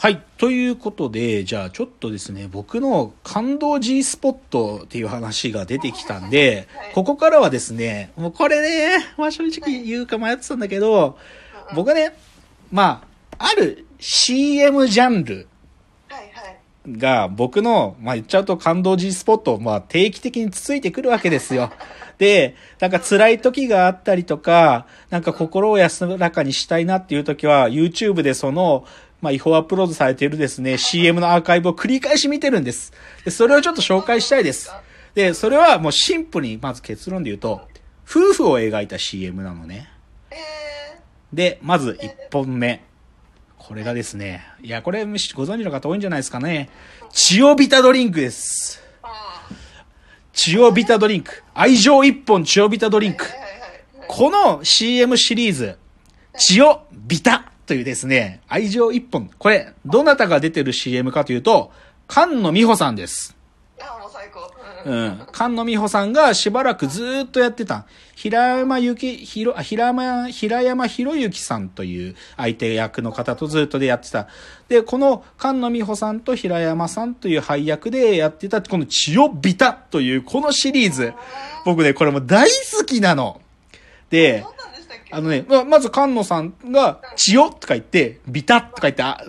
はい。ということで、じゃあちょっとですね、僕の感動 G スポットっていう話が出てきたんで、はいここからはですね、もうこれね、まあ正直言うか迷ってたんだけど、僕ね、まあ、ある CM ジャンル。が僕の、まあ言っちゃうと感動 G スポットをまあ定期的につついてくるわけですよ。で、なんか辛い時があったりとか、なんか心を安らかにしたいなっていう時は、YouTube でその、まあ違法アップロードされているですね、CM のアーカイブを繰り返し見てるんです。で、それをちょっと紹介したいです。で、それはもうシンプルにまず結論で言うと、夫婦を描いた CM なのね。えで、まず1本目。これがですね、いや、これご存知の方多いんじゃないですかね。チオビタドリンクです。チオビタドリンク。愛情一本チオビタドリンク。この CM シリーズ、チオビタというですね、愛情一本。これ、どなたが出てる CM かというと、菅野美穂さんです。あーもう最高。ううん。ん。菅野美穂さんがしばらくずーっとやってた。平山ゆき、ひろ、あ平山、平山博之さんという相手役の方とずっとでやってた。で、この菅野美穂さんと平山さんという配役でやってた、この千代ビタというこのシリーズ。僕ね、これも大好きなの。で、あのね、ままず菅野さんが、千代とか言って、ビタとか言って、あ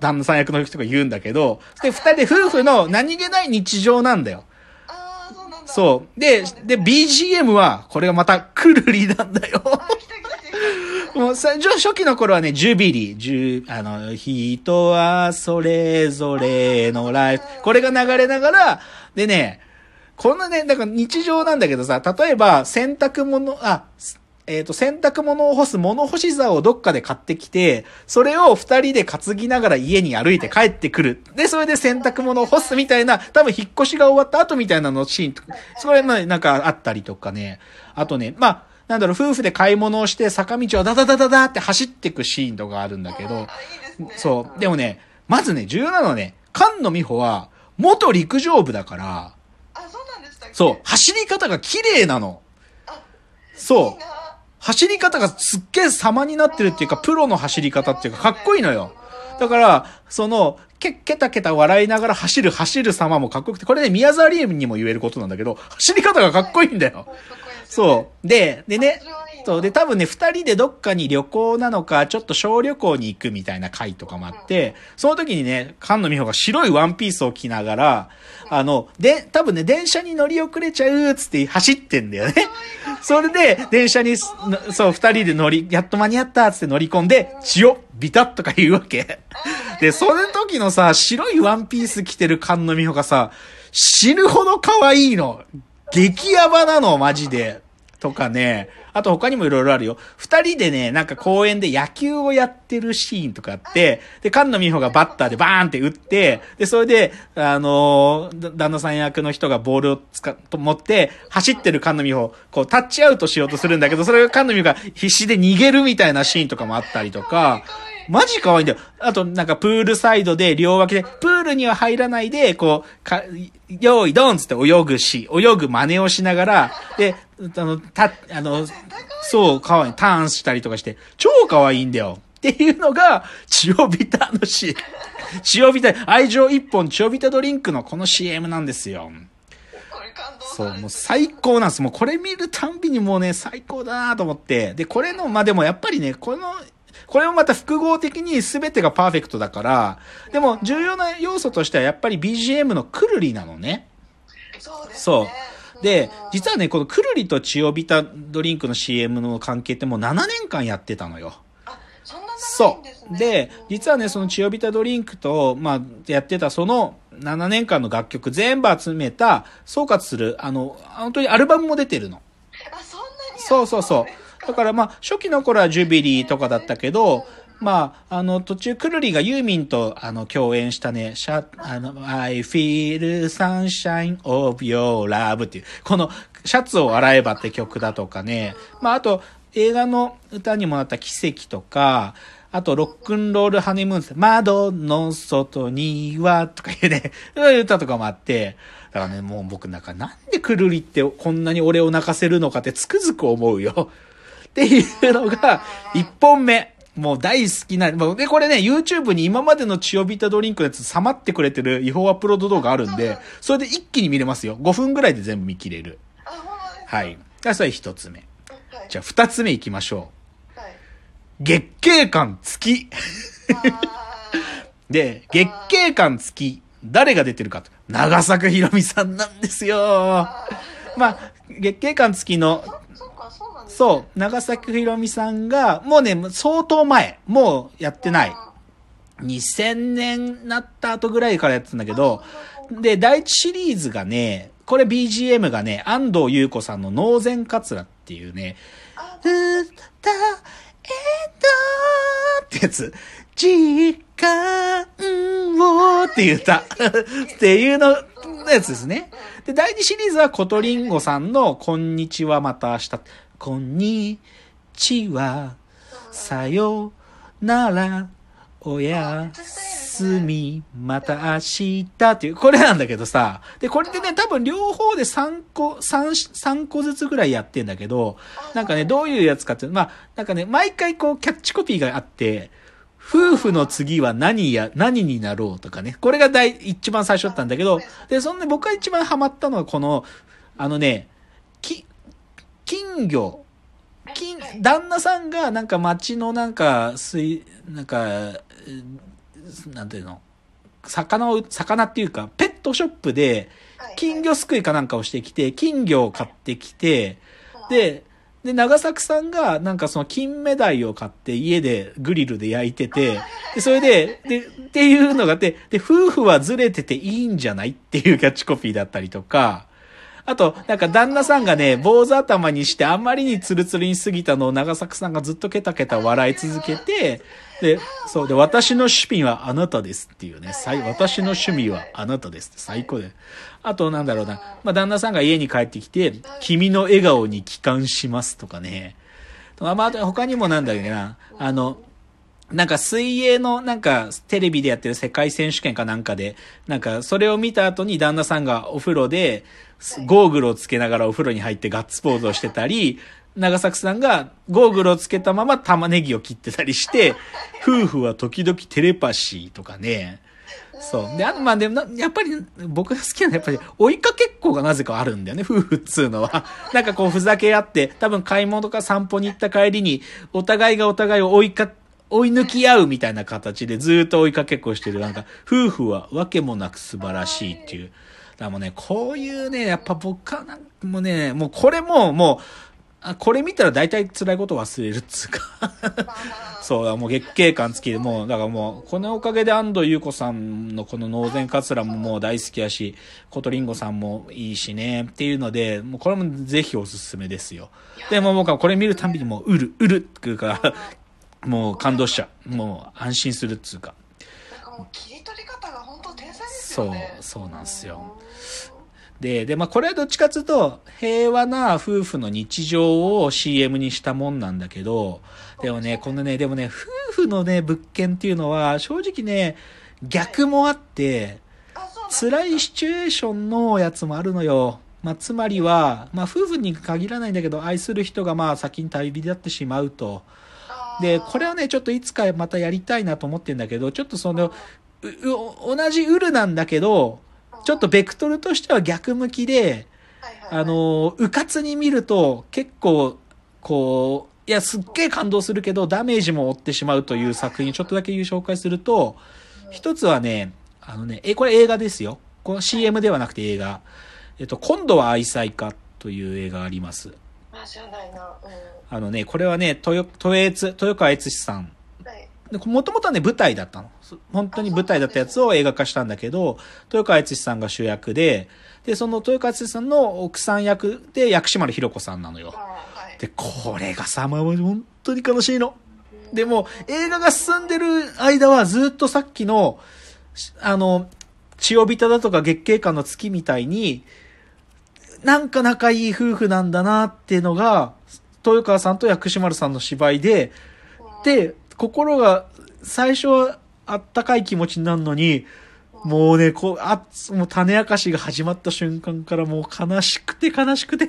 旦那さん役の人が言うんだけど、で、二人で夫婦の何気ない日常なんだよ。ああ、そう。で、で、BGM は、これがまた、くるりなんだよ。もうさ、じゃ初期の頃はね、ジュビリー、ジュ、あの、人はそれぞれのライフ。これが流れながら、でね、このね、だから日常なんだけどさ、例えば、洗濯物、あ、えっ、と、洗濯物を干す物干し座をどっかで買ってきて、それを二人で担ぎながら家に歩いて帰ってくる。で、それで洗濯物を干すみたいな、多分引っ越しが終わった後みたいなのシーンとか、それね、なんかあったりとかね。あとね、まあ、なんだろう、夫婦で買い物をして坂道をダダダダダって走っていくシーンとかあるんだけど。そう。でもね、まずね、重要なのはね、菅野美穂は、元陸上部だから、あ、そうなんでしたっけ？そう、走り方が綺麗なの。あ、そう。走り方がすっげえ様になってるっていうか、プロの走り方っていうか、かっこいいのよ。だから、その、け、けたけた笑いながら走る、走る様もかっこよくて、これね、宮沢りえにも言えることなんだけど、走り方がかっこいいんだよ。そう。で、でねそう。で、多分ね、二人でどっかに旅行なのか、ちょっと小旅行に行くみたいな回とかもあって、その時にね、菅野美穂が白いワンピースを着ながら、あの、で、多分ね、電車に乗り遅れちゃうっつって走ってんだよね。それで、電車にす、そう、二人で乗り、やっと間に合ったっつって乗り込んで、血をビタッとか言うわけ。で、その時のさ、白いワンピース着てる菅野美穂がさ、死ぬほど可愛いの。激ヤバなの、マジで。とかね。あと他にもいろいろあるよ。二人でね、なんか公園で野球をやってるシーンとかあって、で、菅野美穂がバッターでバーンって打って、で、それで、あのー旦那さん役の人がボールを使っ、と持って、走ってる菅野美穂、こう、タッチアウトしようとするんだけど、それが菅野美穂が必死で逃げるみたいなシーンとかもあったりとか、マジ可愛いんだよ。あと、なんかプールサイドで両脇で、プールには入らないで、こう、か、用意ドンつって泳ぐし、泳ぐ真似をしながら、で、あの、た、あの、そう、可愛い。ターンしたりとかして、超可愛いんだよ。っていうのが、チオビタのし、チオビタ、愛情一本チオビタドリンクのこの CM なんですよ。そう、もうう最高なんです。もうこれ見るたんびにもうね、最高だなと思って。で、これの、まあ、でもやっぱりね、この、これもまた複合的に全てがパーフェクトだから、でも重要な要素としてはやっぱり BGM のくるりなのね。そうねう。でうん、実はね、このくるりとチオビタドリンクの CM の関係ってもう7年間やってたのよ。あそんなう。ねで、実はね、そのチオビタドリンクと、まあ、やってたその7年間の楽曲全部集めた、総括する、あの、本当にアルバムも出てるの。あそんなにそうそうそう。だからまあ、初期の頃はジュビリーとかだったけど、まあ、あの、途中、くるりがユーミンと、あの、共演したね、シャ、あの、I feel sunshine of your love っていう、この、シャツを洗えばって曲だとかね、まあ、あと、映画の歌にもなった奇跡とか、あと、ロックンロールハネムーンって窓の外には、とかいうね、歌とかもあって、だからね、もう僕なんか、なんでくるりってこんなに俺を泣かせるのかってつくづく思うよ。っていうのが、一本目。もう大好きな、もうで、これね、YouTube に今までの千代ビタドリンクのやつ、さまってくれてる違法アップロード動画あるんで、それで一気に見れますよ。5分ぐらいで全部見切れる。はい。あそれ一つ目。はい。じゃあ二つ目行きましょはい。う。月経感付き。あで、月経感付き。誰が出てるかと。長作ひろみさんなんですよ。まあ、月経感付きのー。そ、う長崎ひろみさんが、もうね、相当前、もうやってない。2000年なった後ぐらいからやってたんだけど、で、第一シリーズがね、これ BGM がね、安藤優子さんの脳前カツラっていうね、あ歌えたってやつ。時間をっていう歌。っていうの、やつですね。で、第二シリーズはコトリンゴさんのこんにちはまた明日。こんにちは、さよなら、おやすみ、また明日っていう、これなんだけどさ、で、これでね、多分両方で3個、3、三個ずつぐらいやってんだけど、なんかね、どういうやつかっていうまあ、なんかね、毎回こう、キャッチコピーがあって、夫婦の次は何や、何になろうとかね。これが第、一番最初だったんだけど、で、そんで僕が一番ハマったのはこの、あのね、き、金魚、金、旦那さんがなんか町のなんか、水、なんか、えーなんていうの、魚を、魚っていうか、ペットショップで、金魚すくいかなんかをしてきて、金魚を買ってきて、で、で、長作さんが、なんかその金目鯛を買って家でグリルで焼いてて、で、それで、で、っていうのがあって、で、夫婦はずれてていいんじゃない？っていうキャッチコピーだったりとか、あと、なんか旦那さんがね、坊主頭にしてあんまりにツルツルに過ぎたのを長作さんがずっとケタケタ笑い続けて、で、そう、で、私の趣味はあなたですっていうね、最私の趣味はあなたですって最高で。あと、なんだろうな、まあ、旦那さんが家に帰ってきて、君の笑顔に帰還しますとかね。まあ、他にもなんだっけな、あの、なんか水泳のなんかテレビでやってる世界選手権かなんかで、なんかそれを見た後に旦那さんがお風呂でゴーグルをつけながらお風呂に入ってガッツポーズをしてたり、長作さんがゴーグルをつけたまま玉ねぎを切ってたりして、夫婦は時々テレパシーとかね。そう。で、あと、まあでもな、やっぱり、僕が好きなのはやっぱり、追いかけっこがなぜかあるんだよね、夫婦っつうのは。なんかこう、ふざけ合って、多分買い物とか散歩に行った帰りに、お互いがお互いを追いか、追い抜き合うみたいな形でずーっと追いかけっこしてる。なんか、夫婦はわけもなく素晴らしいっていう。だからもうね、こういうね、やっぱ僕はなんかもうね、もうこれも、もう、あこれ見たら大体辛いこと忘れるっつうか。そう、もう月経感付きで、もう、だからもう、このおかげで安藤優子さんのこの脳前カツラももう大好きやし、コトリンゴさんもいいしね、っていうので、もうこれもぜひおすすめですよ。でも僕はこれ見るたびにもう、うる、うるっていうか、もう感動しちゃう。もう安心するっつうか。なんかもう切り取り方が本当天才ですそうよね。、そうなんですよ。で、で、まあ、これはどっちかというと、平和な夫婦の日常を CM にしたもんなんだけど、でもね、このね、でもね、夫婦のね、物件っていうのは、正直ね、逆もあって、辛いシチュエーションのやつもあるのよ。まあ、つまりは、まあ、夫婦に限らないんだけど、愛する人がまあ、先に旅立ってしまうと。で、これはね、ちょっといつかまたやりたいなと思ってんだけど、ちょっとその、うう同じウルなんだけど、ちょっとベクトルとしては逆向きで、あの、うかつに見ると結構、こう、いや、すっげえ感動するけど、ダメージも負ってしまうという作品をちょっとだけ紹介すると、一つはね、あのね、え、これ映画ですよ。この CM ではなくて映画。えっと、今度は愛妻家という映画があります。あ、知らないな。うあのね、これはね、豊、豊川悦司さん。もともとはね、舞台だったの。そ本当に舞台だったやつを映画化したんだけど、豊川悦司さんが主役で、で、その豊川悦司さんの奥さん役で薬師丸ひろ子さんなのよあ。はい。で、これがさ、まあ、本当に悲しいの。でも、映画が進んでる間はずっとさっきの、しあの、千代ビタだとか月経感の月みたいに、なんか仲いい夫婦なんだなっていうのが、豊川さんと薬師丸さんの芝居で、で、心が最初はあったかい気持ちになるのに、もうね、こう、あ、もう種明かしが始まった瞬間からもう悲しくて悲しくて、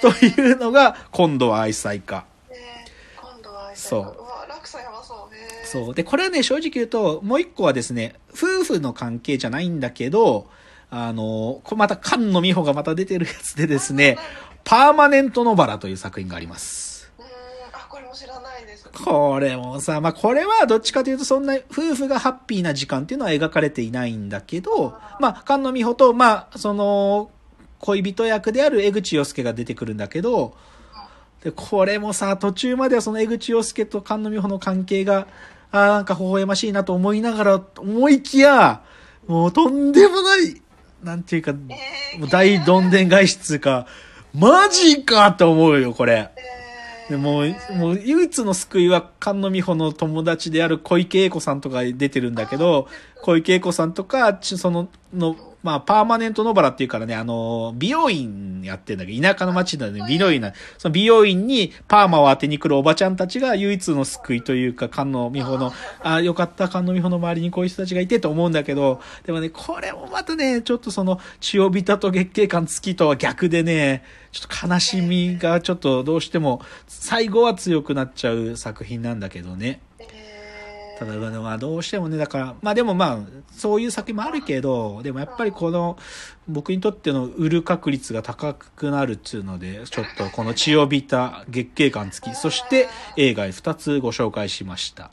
というのが、今度は愛妻家。ね今度は愛妻そううわ、落差やばそう。そう。で、これはね、正直言うと、もう一個はですね、夫婦の関係じゃないんだけど、あの、これまた菅野美穂がまた出てるやつでですね、パーマネントノバラという作品があります。うんあこれも知らないですこれもさ、まあ、これはどっちかというとそんな夫婦がハッピーな時間っていうのは描かれていないんだけど、まあ、菅野美穂と、まあ、その、恋人役である江口洋介が出てくるんだけど、で、これもさ、途中まではその江口洋介と菅野美穂の関係が、あーなんか微笑ましいなと思いながら、思いきや、もうとんでもない、なんていうか、えーもう大どんでん返しっつうか、マジかと思うよ、これ。えーでもう、もう唯一の救いは菅野美穂の友達である小池栄子さんとか出てるんだけど、小池栄子さんとか、ちその、の、まあ、パーマネントノバラっていうからね、あの、美容院やってんだけど、田舎の町なので美容院な、その美容院にパーマを当てに来るおばちゃんたちが唯一の救いというか、菅野美穂の、あよかった、菅野美穂の周りにこういう人たちがいてと思うんだけど、でもね、これもまたね、ちょっとその、血をびたと月経感月とは逆でね、ちょっと悲しみがちょっとどうしても、最後は強くなっちゃう作品なんだけどね。えーただ、まあどうしてもね、だから、まあでもまあ、そういう作品もあるけど、でもやっぱりこの、僕にとっての売る確率が高くなるっていうので、ちょっとこの血をびた月経感付き、そして映画2つご紹介しました。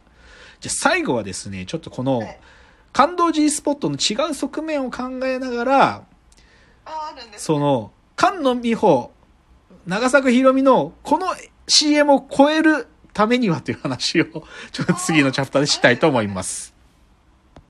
じゃあ最後はですね、ちょっとこの、感動 G スポットの違う側面を考えながら、その、菅野美穂、長作ひろみの、この CM を超えるためにはという話を、ちょっと次のチャプターでしたいと思います。